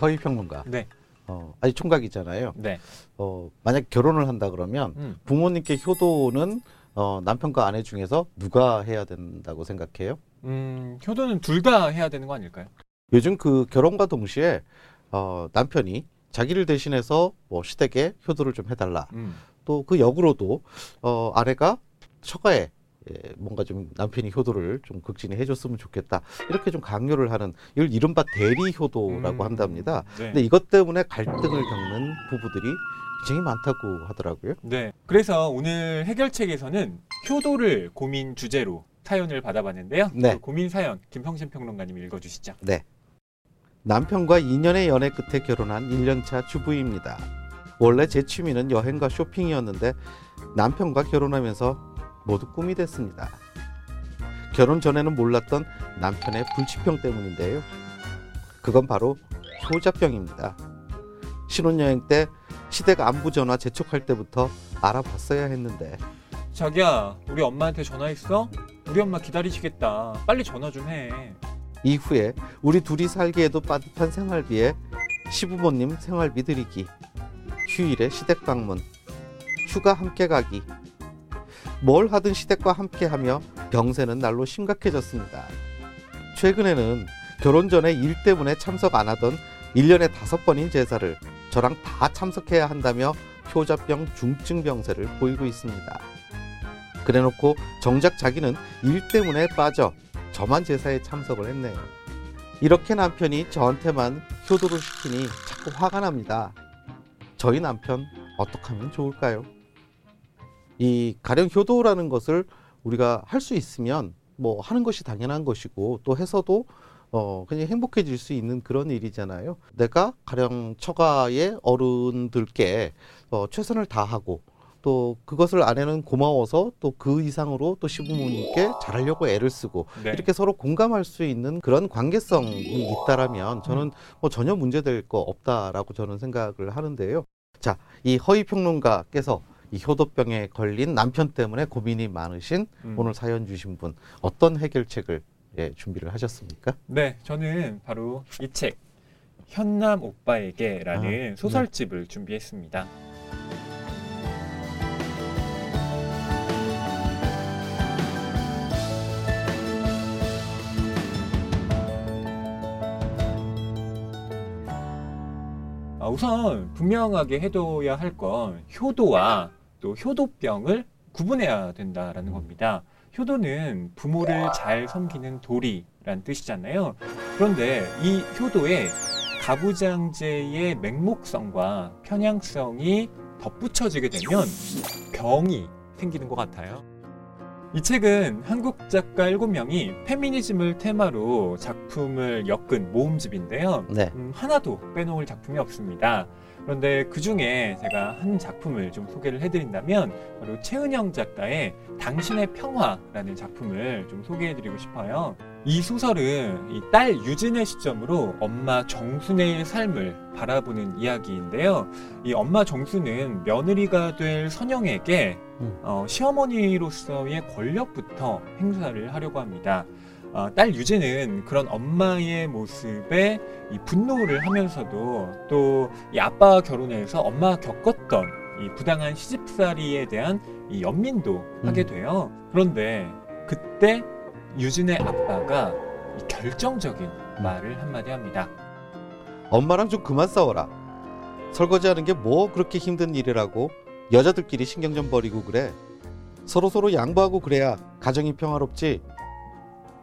허위 평론가. 네. 어, 아니 총각이잖아요. 네. 어, 만약 결혼을 한다 그러면 음. 부모님께 효도는 어, 남편과 아내 중에서 누가 해야 된다고 생각해요? 음, 효도는 둘 다 해야 되는 거 아닐까요? 요즘 그 결혼과 동시에 어, 남편이 자기를 대신해서 뭐 시댁에 효도를 좀 해달라. 음. 또그 역으로도 어, 아내가 처가에 예, 뭔가 좀 남편이 효도를 좀 극진히 해줬으면 좋겠다 이렇게 좀 강요를 하는 이걸 이른바 대리 효도라고 음. 한답니다. 네. 근데 이것 때문에 갈등을 겪는 부부들이 굉장히 많다고 하더라고요. 네. 그래서 오늘 해결책에서는 효도를 고민 주제로 사연을 받아봤는데요. 네. 그 고민 사연 김성신 평론가님이 읽어주시죠. 네. 남편과 2년의 연애 끝에 결혼한 1년차 주부입니다. 원래 제 취미는 여행과 쇼핑이었는데 남편과 결혼하면서 모두 꿈이 됐습니다. 결혼 전에는 몰랐던 남편의 불치병 때문인데요. 그건 바로 효자병입니다. 신혼여행 때 시댁 안부 전화 재촉할 때부터 알아봤어야 했는데 자기야, 우리 엄마한테 전화했어? 우리 엄마 기다리시겠다. 빨리 전화 좀 해. 이후에 우리 둘이 살기에도 빠듯한 생활비에 시부모님 생활비 드리기, 휴일에 시댁 방문, 휴가 함께 가기. 뭘 하든 시댁과 함께 하며 병세는 날로 심각해졌습니다. 최근에는 결혼 전에 일 때문에 참석 안 하던 1년에 다섯 번인 제사를 저랑 다 참석해야 한다며 효자병 중증 병세를 보이고 있습니다. 그래놓고 정작 자기는 일 때문에 빠져 저만 제사에 참석을 했네요. 이렇게 남편이 저한테만 효도를 시키니 자꾸 화가 납니다. 저희 남편 어떻게 하면 좋을까요? 이 가령 효도라는 것을 우리가 할 수 있으면 뭐 하는 것이 당연한 것이고 또 해서도 어 그냥 행복해질 수 있는 그런 일이잖아요. 내가 가령 처가의 어른들께 어 최선을 다하고 또 그것을 아내는 고마워서 또 그 이상으로 또 시부모님께 잘하려고 애를 쓰고 네. 이렇게 서로 공감할 수 있는 그런 관계성이 있다라면 저는 뭐 전혀 문제될 거 없다라고 저는 생각을 하는데요. 자, 이 허위 평론가께서 이 효도병에 걸린 남편 때문에 고민이 많으신 음. 오늘 사연 주신 분 어떤 해결책을 예, 준비를 하셨습니까? 네, 저는 바로 이 책 현남 오빠에게라는 아, 소설집을 준비했습니다. 아, 우선 분명하게 해둬야 할 건 효도와 또 효도병을 구분해야 된다라는 겁니다. 효도는 부모를 잘 섬기는 도리란 뜻이잖아요. 그런데 이 효도에 가부장제의 맹목성과 편향성이 덧붙여지게 되면 병이 생기는 것 같아요. 이 책은 한국 작가 7명이 페미니즘을 테마로 작품을 엮은 모음집인데요. 네. 음, 하나도 빼놓을 작품이 없습니다. 그런데 그 중에 제가 한 작품을 좀 소개를 해드린다면 바로 최은영 작가의 당신의 평화라는 작품을 좀 소개해드리고 싶어요. 이 소설은 이 딸 유진의 시점으로 엄마 정순의 삶을 바라보는 이야기인데요. 이 엄마 정순은 며느리가 될 선영에게 음. 어, 시어머니로서의 권력부터 행사를 하려고 합니다. 어, 딸 유진은 그런 엄마의 모습에 이 분노를 하면서도 또 이 아빠와 결혼해서 엄마가 겪었던 이 부당한 시집살이에 대한 이 연민도 하게 음. 돼요. 그런데 그때 유진의 아빠가 이 결정적인 말을 한마디 합니다. 엄마랑 좀 그만 싸워라. 설거지하는 게 뭐 그렇게 힘든 일이라고 여자들끼리 신경 좀 버리고 그래. 서로 서로 양보하고 그래야 가정이 평화롭지.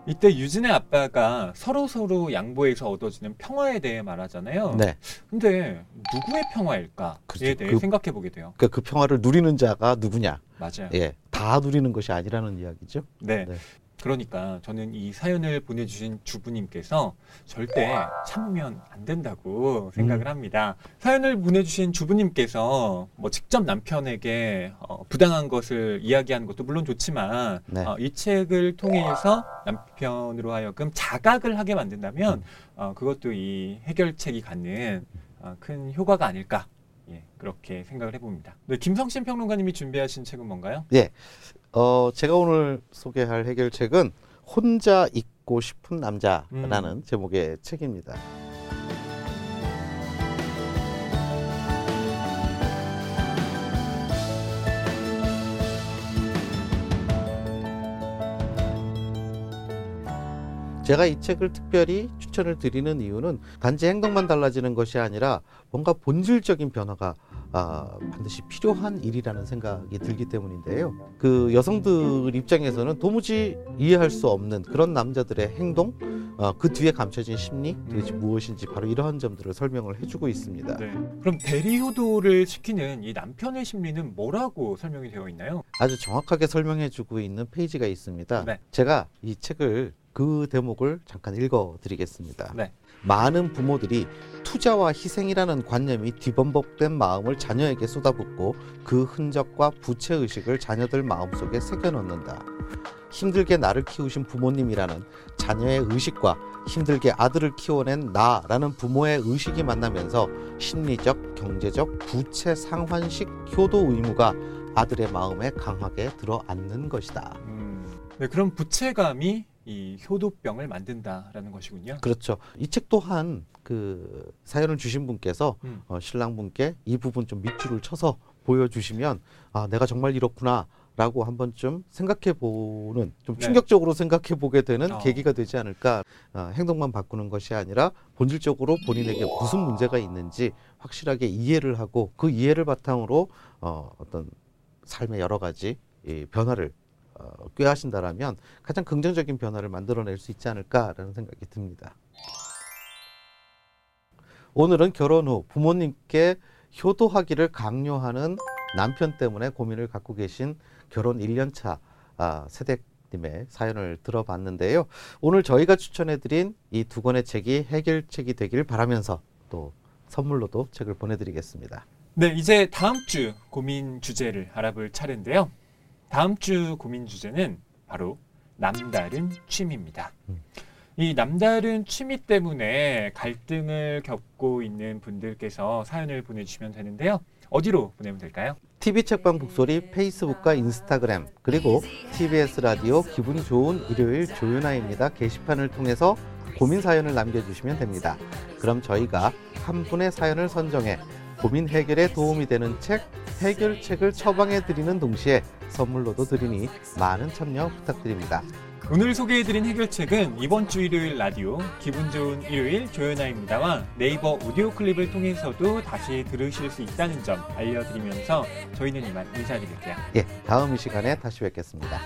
이때 유진의 아빠가 서로 서로 양보해서 얻어지는 평화에 대해 말하잖아요. 네. 근데 누구의 평화일까에 그렇죠. 대해 그- 생각해 보게 돼요. 그러니까 그 평화를 누리는 자가 누구냐? 맞아요. 예, 다 누리는 것이 아니라는 이야기죠. 네. 네. 그러니까 저는 이 사연을 보내주신 주부님께서 절대 참으면 안 된다고 생각을 음. 합니다. 사연을 보내주신 주부님께서 뭐 직접 남편에게 어, 부당한 것을 이야기하는 것도 물론 좋지만 네. 어, 이 책을 통해서 남편으로 하여금 자각을 하게 만든다면 어, 그것도 이 해결책이 갖는 어, 큰 효과가 아닐까. 예, 그렇게 생각을 해봅니다. 네, 김성신 평론가님이 준비하신 책은 뭔가요? 어, 제가 오늘 소개할 해결책은 혼자 있고 싶은 남자라는 음. 제목의 책입니다. 제가 이 책을 특별히 추천을 드리는 이유는 단지 행동만 달라지는 것이 아니라 뭔가 본질적인 변화가 아, 반드시 필요한 일이라는 생각이 들기 때문인데요. 그 여성들 입장에서는 도무지 이해할 수 없는 그런 남자들의 행동, 어, 그 뒤에 감춰진 심리 도대체 무엇인지 바로 이러한 점들을 설명을 해주고 있습니다. 네. 그럼 대리 효도를 시키는 이 남편의 심리는 뭐라고 설명이 되어 있나요? 아주 정확하게 설명해주고 있는 페이지가 있습니다. 네. 제가 이 책을 그 대목을 잠깐 읽어드리겠습니다. 네. 많은 부모들이 투자와 희생이라는 관념이 뒤범벅된 마음을 자녀에게 쏟아붓고 그 흔적과 부채 의식을 자녀들 마음속에 새겨넣는다. 힘들게 나를 키우신 부모님이라는 자녀의 의식과 힘들게 아들을 키워낸 나라는 부모의 의식이 만나면서 심리적, 경제적, 부채 상환식 효도 의무가 아들의 마음에 강하게 들어앉는 것이다. 음, 네, 그럼 부채감이 이 효도병을 만든다라는 것이군요. 그렇죠. 이 책 또한 그 사연을 주신 분께서 음. 어, 신랑 분께 이 부분 좀 밑줄을 쳐서 보여주시면 아 내가 정말 이렇구나 라고 한번 좀 생각해 보는 좀 네. 충격적으로 생각해 보게 되는 어. 계기가 되지 않을까 아, 행동만 바꾸는 것이 아니라 본질적으로 본인에게 무슨 문제가 있는지 확실하게 이해를 하고 그 이해를 바탕으로 어, 어떤 삶의 여러 가지 이 변화를 어, 꾀하신다라면 가장 긍정적인 변화를 만들어낼 수 있지 않을까라는 생각이 듭니다. 오늘은 결혼 후 부모님께 효도하기를 강요하는 남편 때문에 고민을 갖고 계신 결혼 1년차 아, 세댁님의 사연을 들어봤는데요. 오늘 저희가 추천해드린 이 두 권의 책이 해결책이 되길 바라면서 또 선물로도 책을 보내드리겠습니다. 네, 이제 다음 주 고민 주제를 알아볼 차례인데요. 다음 주 고민 주제는 바로 남다른 취미입니다. 음. 이 남다른 취미 때문에 갈등을 겪고 있는 분들께서 사연을 보내주시면 되는데요. 어디로 보내면 될까요? TV 책방 북소리 페이스북과 인스타그램 그리고 TBS 라디오 기분 좋은 일요일 조윤아입니다 게시판을 통해서 고민 사연을 남겨주시면 됩니다. 그럼 저희가 한 분의 사연을 선정해 고민 해결에 도움이 되는 책 해결책을 처방해 드리는 동시에 선물로도 드리니 많은 참여 부탁드립니다. 오늘 소개해드린 해결책은 이번 주 일요일 라디오 기분 좋은 일요일 조연아입니다와 네이버 오디오 클립을 통해서도 다시 들으실 수 있다는 점 알려드리면서 저희는 이만 인사드릴게요. 예, 다음 이 시간에 다시 뵙겠습니다.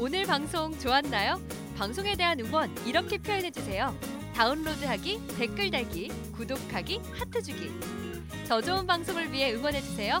오늘 방송 좋았나요? 방송에 대한 응원 이렇게 표현해 주세요. 다운로드하기, 댓글 달기, 구독하기, 하트 주기. 더 좋은 방송을 위해 응원해 주세요.